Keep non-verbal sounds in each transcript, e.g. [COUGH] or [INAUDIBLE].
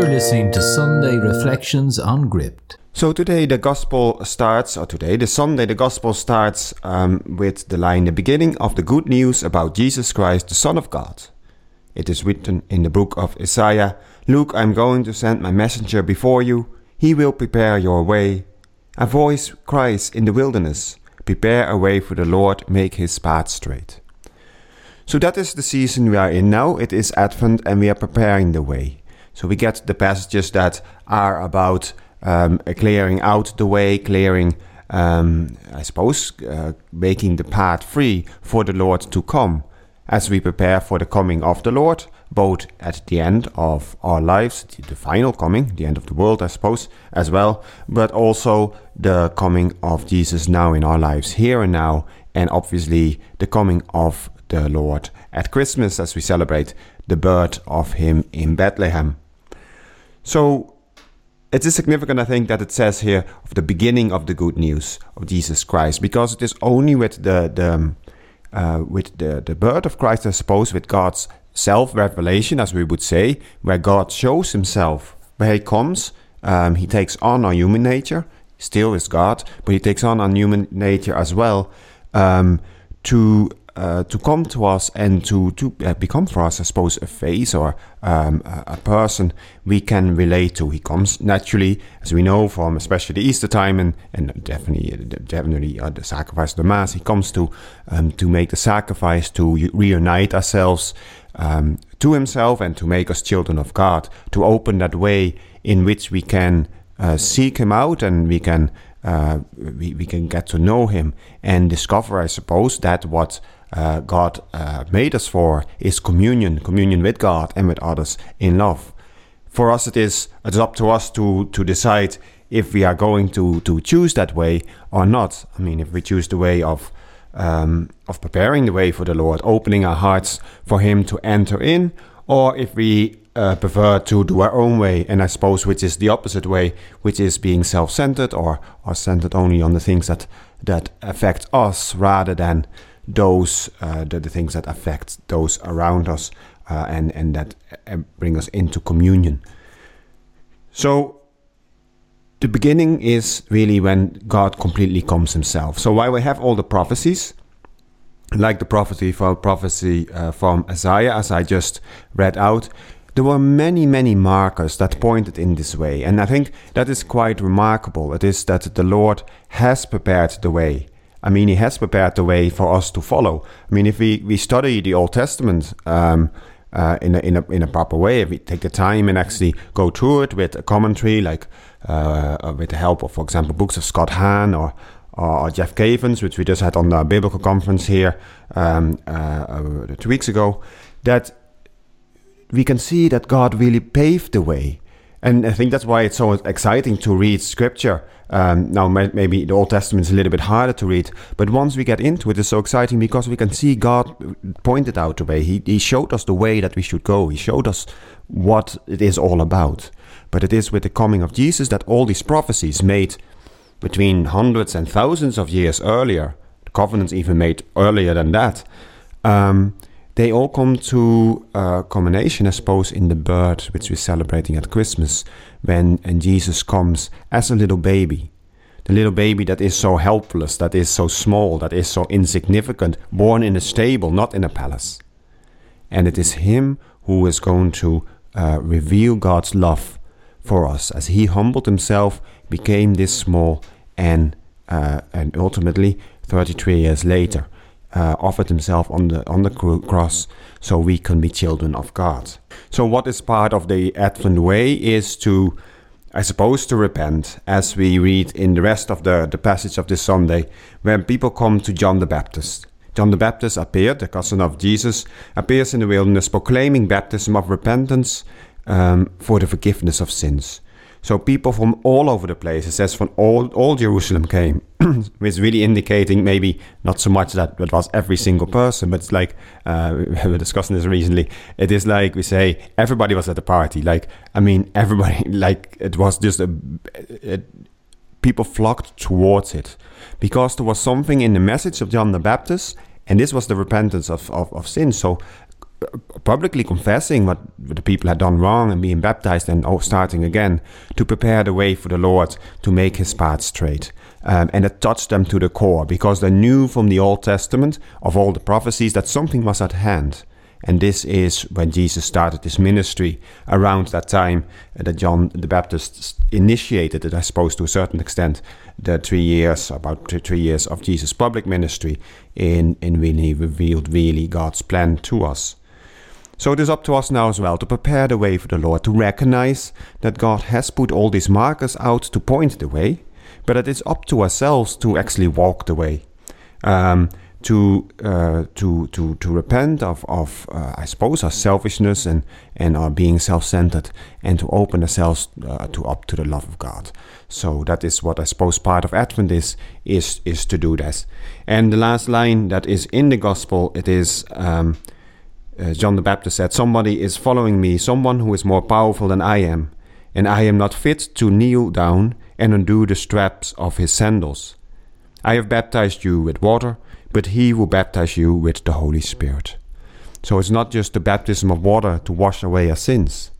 You're listening to Sunday Reflections on Gripped. So today the gospel starts, or today, the Sunday, the gospel starts um, with the line, the beginning of the good news about Jesus Christ, the Son of God. It is written in the book of Isaiah Look, I'm going to send my messenger before you. He will prepare your way. A voice cries in the wilderness Prepare a way for the Lord, make his path straight. So that is the season we are in now. It is Advent and we are preparing the way. So we get the passages that are about um, clearing out the way, clearing, um, I suppose, uh, making the path free for the Lord to come. As we prepare for the coming of the Lord, both at the end of our lives, the final coming, the end of the world, I suppose, as well, but also the coming of Jesus now in our lives, here and now, and obviously the coming of the Lord at Christmas as we celebrate the birth of Him in Bethlehem. So it is significant, I think, that it says here of the beginning of the good news of Jesus Christ, because it is only with the the uh, with the, the birth of Christ, I suppose, with God's self revelation, as we would say, where God shows himself, where he comes, um, he takes on our human nature, still is God, but he takes on our human nature as well um, to uh, to come to us and to to uh, become for us, I suppose, a face or um, a, person we can relate to. He comes naturally, as we know from especially the Easter time and and definitely definitely uh, the sacrifice of the Mass. He comes to um, to make the sacrifice to reunite ourselves um, to Himself and to make us children of God. To open that way in which we can uh, seek Him out and we can. Uh, we, we can get to know him and discover, I suppose, that what uh, God uh, made us for is communion, communion with God and with others in love. For us, it is it's up to us to to decide if we are going to to choose that way or not. I mean, if we choose the way of um, of preparing the way for the Lord, opening our hearts for Him to enter in, or if we uh, prefer to do our own way, and I suppose which is the opposite way, which is being self-centered or or centered only on the things that that affect us rather than those uh, the, the, things that affect those around us uh, and and that uh, bring us into communion. So the beginning is really when God completely comes Himself. So while we have all the prophecies, like the prophecy from prophecy uh, from Isaiah, as I just read out, there were many, many markers that pointed in this way, and I think that is quite remarkable. It is that the Lord has prepared the way I mean, he has prepared the way for us to follow. I mean, if we, we study the Old Testament um, uh, in, a, in, a, in a proper way, if we take the time and actually go through it with a commentary, like uh, uh with the help of, for example, books of Scott Hahn or, or Jeff Cavins, which we just had on the biblical conference here um, uh, uh, two weeks ago, that we can see that God really paved the way. And I think that's why it's so exciting to read scripture um, now, maybe the Old Testament is a little bit harder to read, but once we get into it, it's so exciting because we can see God pointed out the way. He, he showed us the way that we should go. He showed us what it is all about. But it is with the coming of Jesus that all these prophecies made between hundreds and thousands of years earlier, the covenants even made earlier than that, um, they all come to a culmination, I suppose, in the birth which we're celebrating at Christmas, when and Jesus comes as a little baby. The little baby that is so helpless, that is so small, that is so insignificant, born in a stable, not in a palace. And it is Him who is going to uh, reveal God's love for us as He humbled Himself, became this small, and, uh, and ultimately, 33 years later, uh, offered himself on the on the cross so we can be children of God. So what is part of the Advent way is to I suppose to repent, as we read in the rest of the, the passage of this Sunday, when people come to John the Baptist. John the Baptist appeared, the cousin of Jesus, appears in the wilderness proclaiming baptism of repentance um, for the forgiveness of sins. So people from all over the place, it says from all, all Jerusalem came, which really indicating maybe not so much that it was every single person, but it's like, uh, [LAUGHS] we were discussing this recently. It is like we say, everybody was at the party. Like, I mean, [LAUGHS] everybody, like, it was just a, it, people flocked towards it because there was something in the message of John the Baptist, and this was the repentance of, of, of sin. So publicly confessing what the people had done wrong and being baptized and oh, starting again to prepare the way for the Lord to make his path straight. Um, and it touched them to the core because they knew from the Old Testament of all the prophecies that something was at hand. And this is when Jesus started his ministry around that time that John the Baptist initiated it, I suppose, to a certain extent, the three years, about three years of Jesus' public ministry in, in when he revealed really God's plan to us. So it is up to us now as well to prepare the way for the Lord, to recognize that God has put all these markers out to point the way, but it is up to ourselves to actually walk the way. Um, to uh, to to to repent of of uh, I suppose our selfishness and and our being self-centered and to open ourselves uh, to up to the love of God. So that is what I suppose part of Advent is is is to do this. And the last line that is in the gospel it is. Um, uh, John the Baptist said, Somebody is following me, someone who is more powerful than I am, and I am not fit to kneel down and undo the straps of his sandals. I have baptized you with water, but he will baptize you with the Holy Spirit. So it's not just the baptism of water to wash away our sins,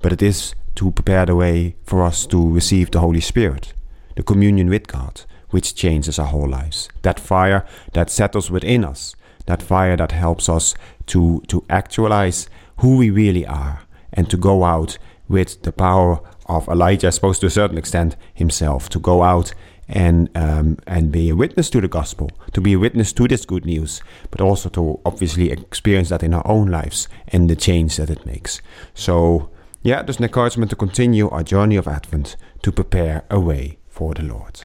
but it is to prepare the way for us to receive the Holy Spirit, the communion with God, which changes our whole lives. That fire that settles within us, that fire that helps us to, to actualize who we really are and to go out with the power of Elijah, I suppose to a certain extent himself, to go out and um, and be a witness to the gospel, to be a witness to this good news, but also to obviously experience that in our own lives and the change that it makes. So, yeah, there's an encouragement to continue our journey of Advent to prepare a way for the Lord.